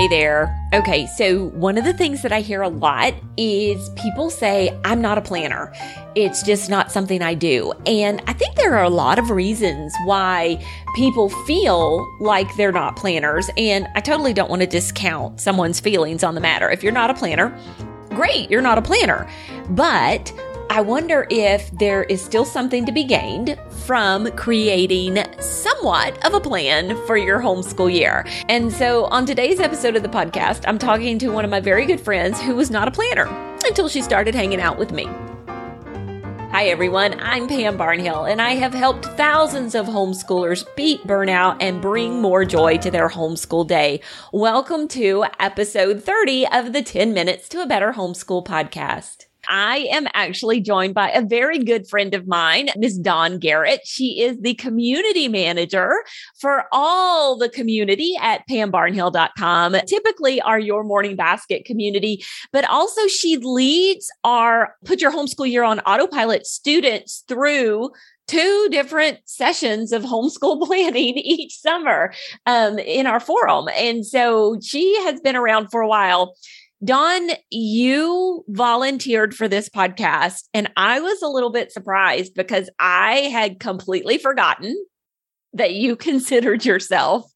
Hey there. Okay, so one of the things that I hear a lot is people say, I'm not a planner. It's just not something I do. And I think there are a lot of reasons why people feel like they're not planners. And I totally don't want to discount someone's feelings on the matter. If you're not a planner, great, you're not a planner. But I wonder if there is still something to be gained from creating somewhat of a plan for your homeschool year. And so on today's episode of the podcast, I'm talking to one of my very good friends who was not a planner until she started hanging out with me. Hi, everyone. I'm Pam Barnhill, and I have helped thousands of homeschoolers beat burnout and bring more joy to their homeschool day. Welcome to episode 30 of the 10 Minutes to a Better Homeschool podcast. I am actually joined by a very good friend of mine, Ms. Dawn Garrett. She is the community manager for all the community at pambarnhill.com. Typically our Your Morning Basket community, but also she leads our Put Your Homeschool Year on Autopilot students through two different sessions of homeschool planning each summer um, in our forum. And so she has been around for a while. Dawn, you volunteered for this podcast, and I was a little bit surprised because I had completely forgotten that you considered yourself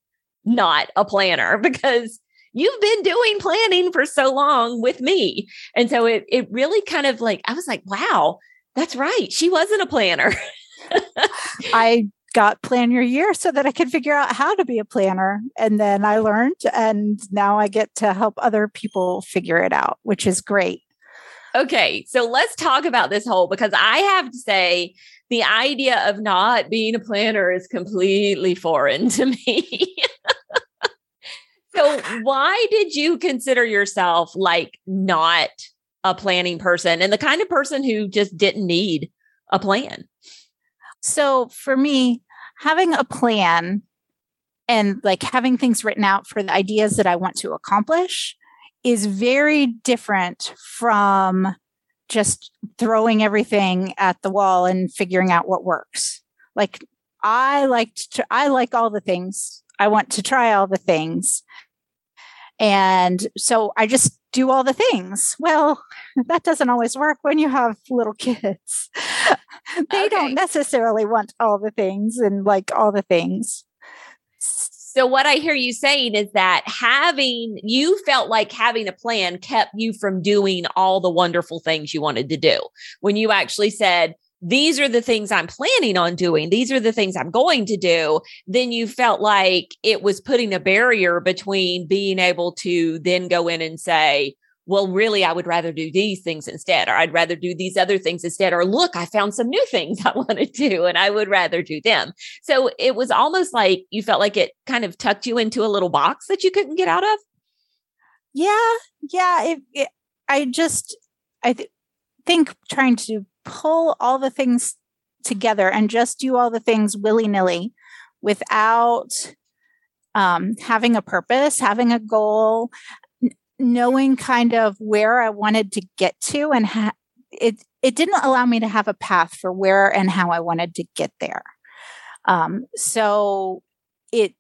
not a planner because you've been doing planning for so long with me. And so it it really kind of like I was like, wow, that's right. She wasn't a planner. I got plan your year so that I could figure out how to be a planner. And then I learned, and now I get to help other people figure it out, which is great. Okay, so let's talk about this whole because I have to say the idea of not being a planner is completely foreign to me. so, why did you consider yourself like not a planning person and the kind of person who just didn't need a plan? So, for me, having a plan and like having things written out for the ideas that I want to accomplish is very different from just throwing everything at the wall and figuring out what works. Like I like to I like all the things. I want to try all the things. And so I just do all the things. Well, that doesn't always work when you have little kids. they okay. don't necessarily want all the things and like all the things. So, what I hear you saying is that having you felt like having a plan kept you from doing all the wonderful things you wanted to do. When you actually said, these are the things I'm planning on doing. These are the things I'm going to do. Then you felt like it was putting a barrier between being able to then go in and say, well, really, I would rather do these things instead, or I'd rather do these other things instead, or look, I found some new things I want to do and I would rather do them. So it was almost like you felt like it kind of tucked you into a little box that you couldn't get out of. Yeah. Yeah. It, it, I just, I th- think trying to pull all the things together and just do all the things willy nilly without um, having a purpose, having a goal, knowing kind of where I wanted to get to, and ha- it it didn't allow me to have a path for where and how I wanted to get there. Um, so it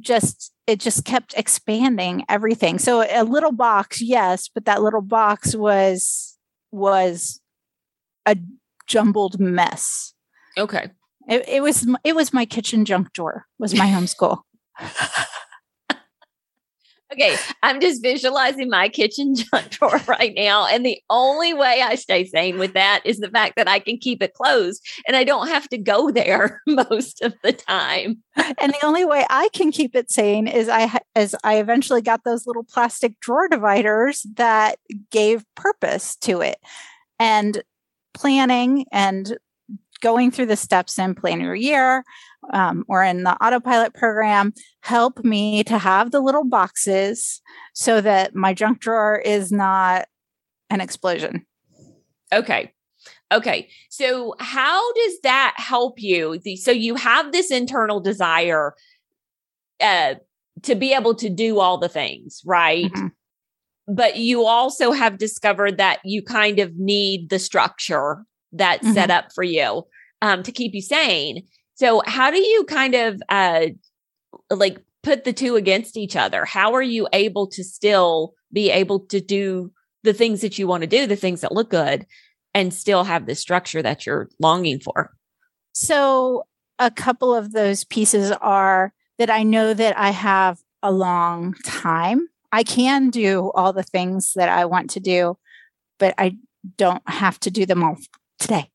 just it just kept expanding everything. So a little box, yes, but that little box was was a jumbled mess. Okay. It, it was it was my kitchen junk drawer. Was my homeschool. okay, I'm just visualizing my kitchen junk drawer right now, and the only way I stay sane with that is the fact that I can keep it closed, and I don't have to go there most of the time. and the only way I can keep it sane is I as I eventually got those little plastic drawer dividers that gave purpose to it, and planning and going through the steps in plan your year um, or in the autopilot program help me to have the little boxes so that my junk drawer is not an explosion. Okay. Okay. So how does that help you? So you have this internal desire uh, to be able to do all the things right? Mm-hmm. But you also have discovered that you kind of need the structure that's mm-hmm. set up for you um, to keep you sane. So, how do you kind of uh, like put the two against each other? How are you able to still be able to do the things that you want to do, the things that look good, and still have the structure that you're longing for? So, a couple of those pieces are that I know that I have a long time. I can do all the things that I want to do, but I don't have to do them all today.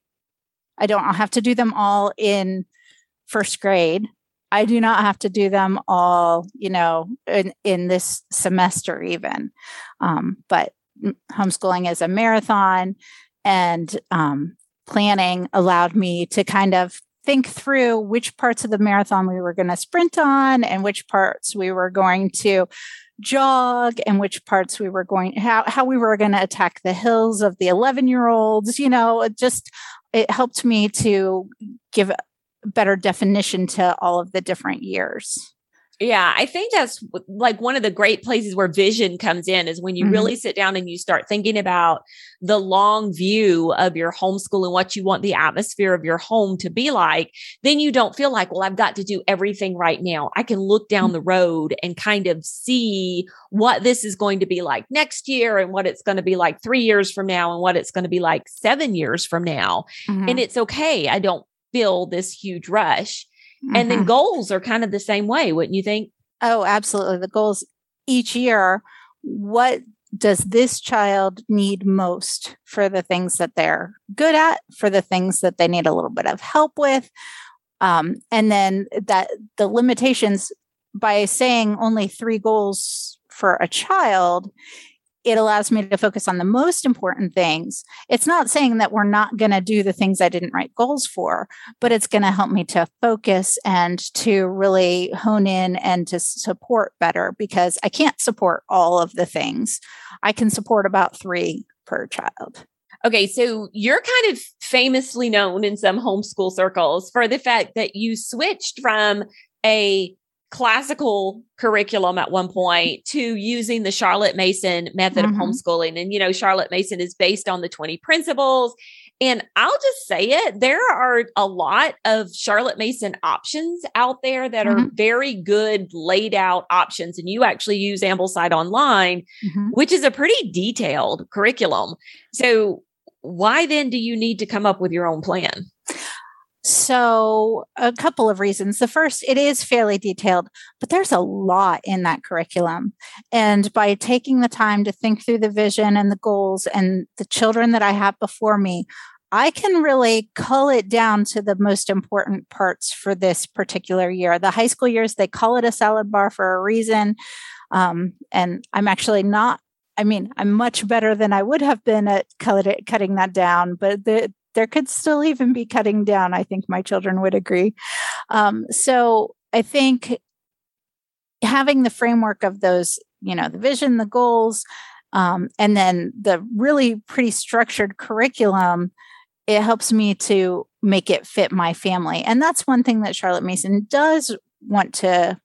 I don't have to do them all in first grade. I do not have to do them all, you know, in, in this semester, even. Um, but homeschooling is a marathon, and um, planning allowed me to kind of think through which parts of the marathon we were going to sprint on and which parts we were going to jog and which parts we were going how how we were going to attack the hills of the 11 year olds you know it just it helped me to give a better definition to all of the different years yeah, I think that's like one of the great places where vision comes in is when you mm-hmm. really sit down and you start thinking about the long view of your homeschool and what you want the atmosphere of your home to be like. Then you don't feel like, well, I've got to do everything right now. I can look down mm-hmm. the road and kind of see what this is going to be like next year and what it's going to be like three years from now and what it's going to be like seven years from now. Mm-hmm. And it's okay. I don't feel this huge rush. Mm-hmm. And then mm-hmm. goals are kind of the same way, wouldn't you think? Oh, absolutely. The goals each year, what does this child need most for the things that they're good at, for the things that they need a little bit of help with? Um, and then that the limitations by saying only three goals for a child it allows me to focus on the most important things. It's not saying that we're not going to do the things I didn't write goals for, but it's going to help me to focus and to really hone in and to support better because I can't support all of the things. I can support about three per child. Okay, so you're kind of famously known in some homeschool circles for the fact that you switched from a classical curriculum at one point to using the Charlotte Mason method mm-hmm. of homeschooling. And, you know, Charlotte Mason is based on the 20 principles. And I'll just say it, there are a lot of Charlotte Mason options out there that mm-hmm. are very good laid out options. And you actually use Ambleside Online, mm-hmm. which is a pretty detailed curriculum. So, why then do you need to come up with your own plan? So, a couple of reasons. The first, it is fairly detailed, but there's a lot in that curriculum. And by taking the time to think through the vision and the goals and the children that I have before me, I can really cull it down to the most important parts for this particular year. The high school years, they call it a salad bar for a reason. Um, and I'm actually not I mean, I'm much better than I would have been at cutting that down, but the, there could still even be cutting down. I think my children would agree. Um, so I think having the framework of those, you know, the vision, the goals, um, and then the really pretty structured curriculum, it helps me to make it fit my family. And that's one thing that Charlotte Mason does want to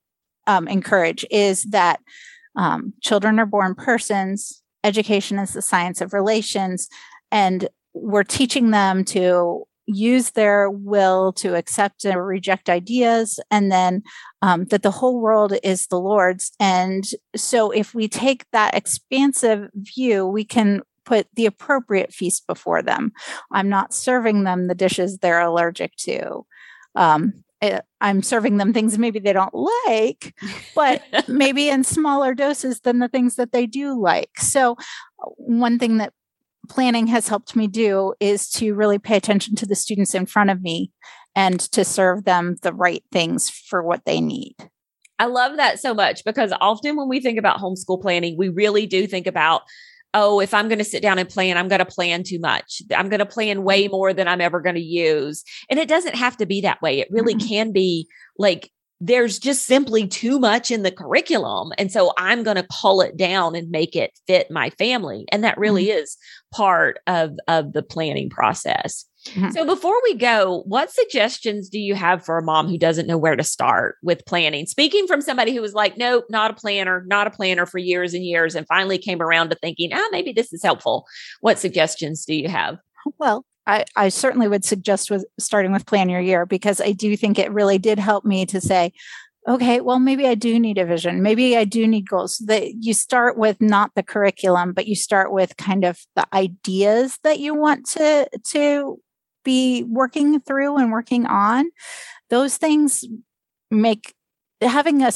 um, encourage is that um, children are born persons. Education is the science of relations. And we're teaching them to use their will to accept and reject ideas, and then um, that the whole world is the Lord's. And so, if we take that expansive view, we can put the appropriate feast before them. I'm not serving them the dishes they're allergic to. Um, eh, I'm serving them things maybe they don't like, but maybe in smaller doses than the things that they do like. So, one thing that planning has helped me do is to really pay attention to the students in front of me and to serve them the right things for what they need. I love that so much because often when we think about homeschool planning, we really do think about, oh, if I'm going to sit down and plan, I'm going to plan too much. I'm going to plan way mm-hmm. more than I'm ever going to use. And it doesn't have to be that way. It really can be like there's just simply too much in the curriculum. And so I'm going to cull it down and make it fit my family. And that really mm-hmm. is part of, of the planning process. Mm-hmm. So before we go, what suggestions do you have for a mom who doesn't know where to start with planning? Speaking from somebody who was like, nope, not a planner, not a planner for years and years, and finally came around to thinking, ah, maybe this is helpful. What suggestions do you have? Well, I, I certainly would suggest with starting with plan your year because I do think it really did help me to say, okay, well, maybe I do need a vision. Maybe I do need goals. That you start with not the curriculum, but you start with kind of the ideas that you want to to be working through and working on. Those things make having a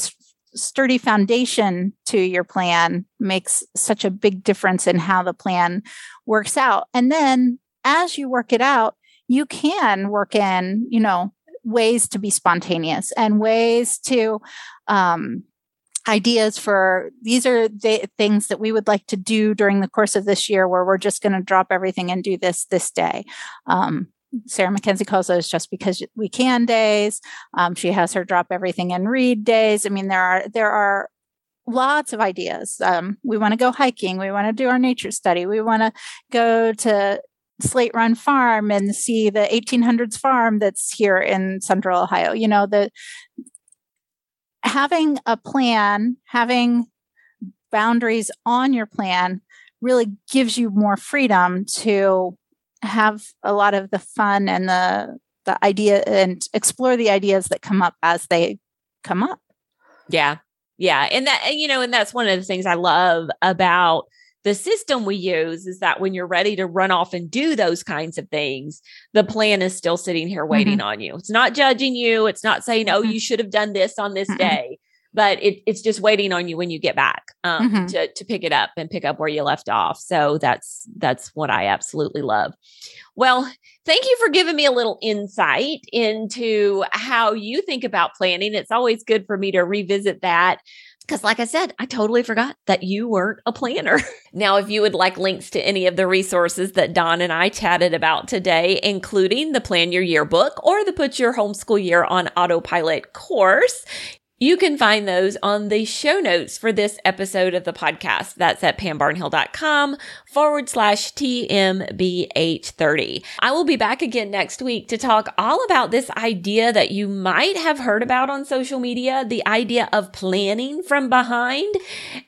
sturdy foundation to your plan makes such a big difference in how the plan works out. And then as you work it out, you can work in, you know, ways to be spontaneous and ways to um, ideas for these are the things that we would like to do during the course of this year where we're just going to drop everything and do this this day. Um, sarah mackenzie calls those just because we can days. Um, she has her drop everything and read days. I mean there are there are lots of ideas. Um, we want to go hiking. We want to do our nature study. We want to go to Slate Run Farm and see the 1800s farm that's here in Central Ohio. You know, the having a plan, having boundaries on your plan really gives you more freedom to have a lot of the fun and the the idea and explore the ideas that come up as they come up. Yeah. Yeah. And that, you know, and that's one of the things I love about the system we use is that when you're ready to run off and do those kinds of things, the plan is still sitting here waiting mm-hmm. on you. It's not judging you. It's not saying, oh, mm-hmm. you should have done this on this mm-hmm. day, but it, it's just waiting on you when you get back um, mm-hmm. to, to pick it up and pick up where you left off. So that's, that's what I absolutely love. Well, thank you for giving me a little insight into how you think about planning. It's always good for me to revisit that because, like I said, I totally forgot that you weren't a planner. now, if you would like links to any of the resources that Dawn and I chatted about today, including the Plan Your Year book or the Put Your Homeschool Year on Autopilot course, you can find those on the show notes for this episode of the podcast. That's at pambarnhill.com forward slash TMBH30. I will be back again next week to talk all about this idea that you might have heard about on social media, the idea of planning from behind.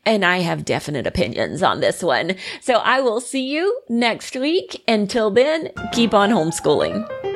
And I have definite opinions on this one. So I will see you next week. Until then, keep on homeschooling.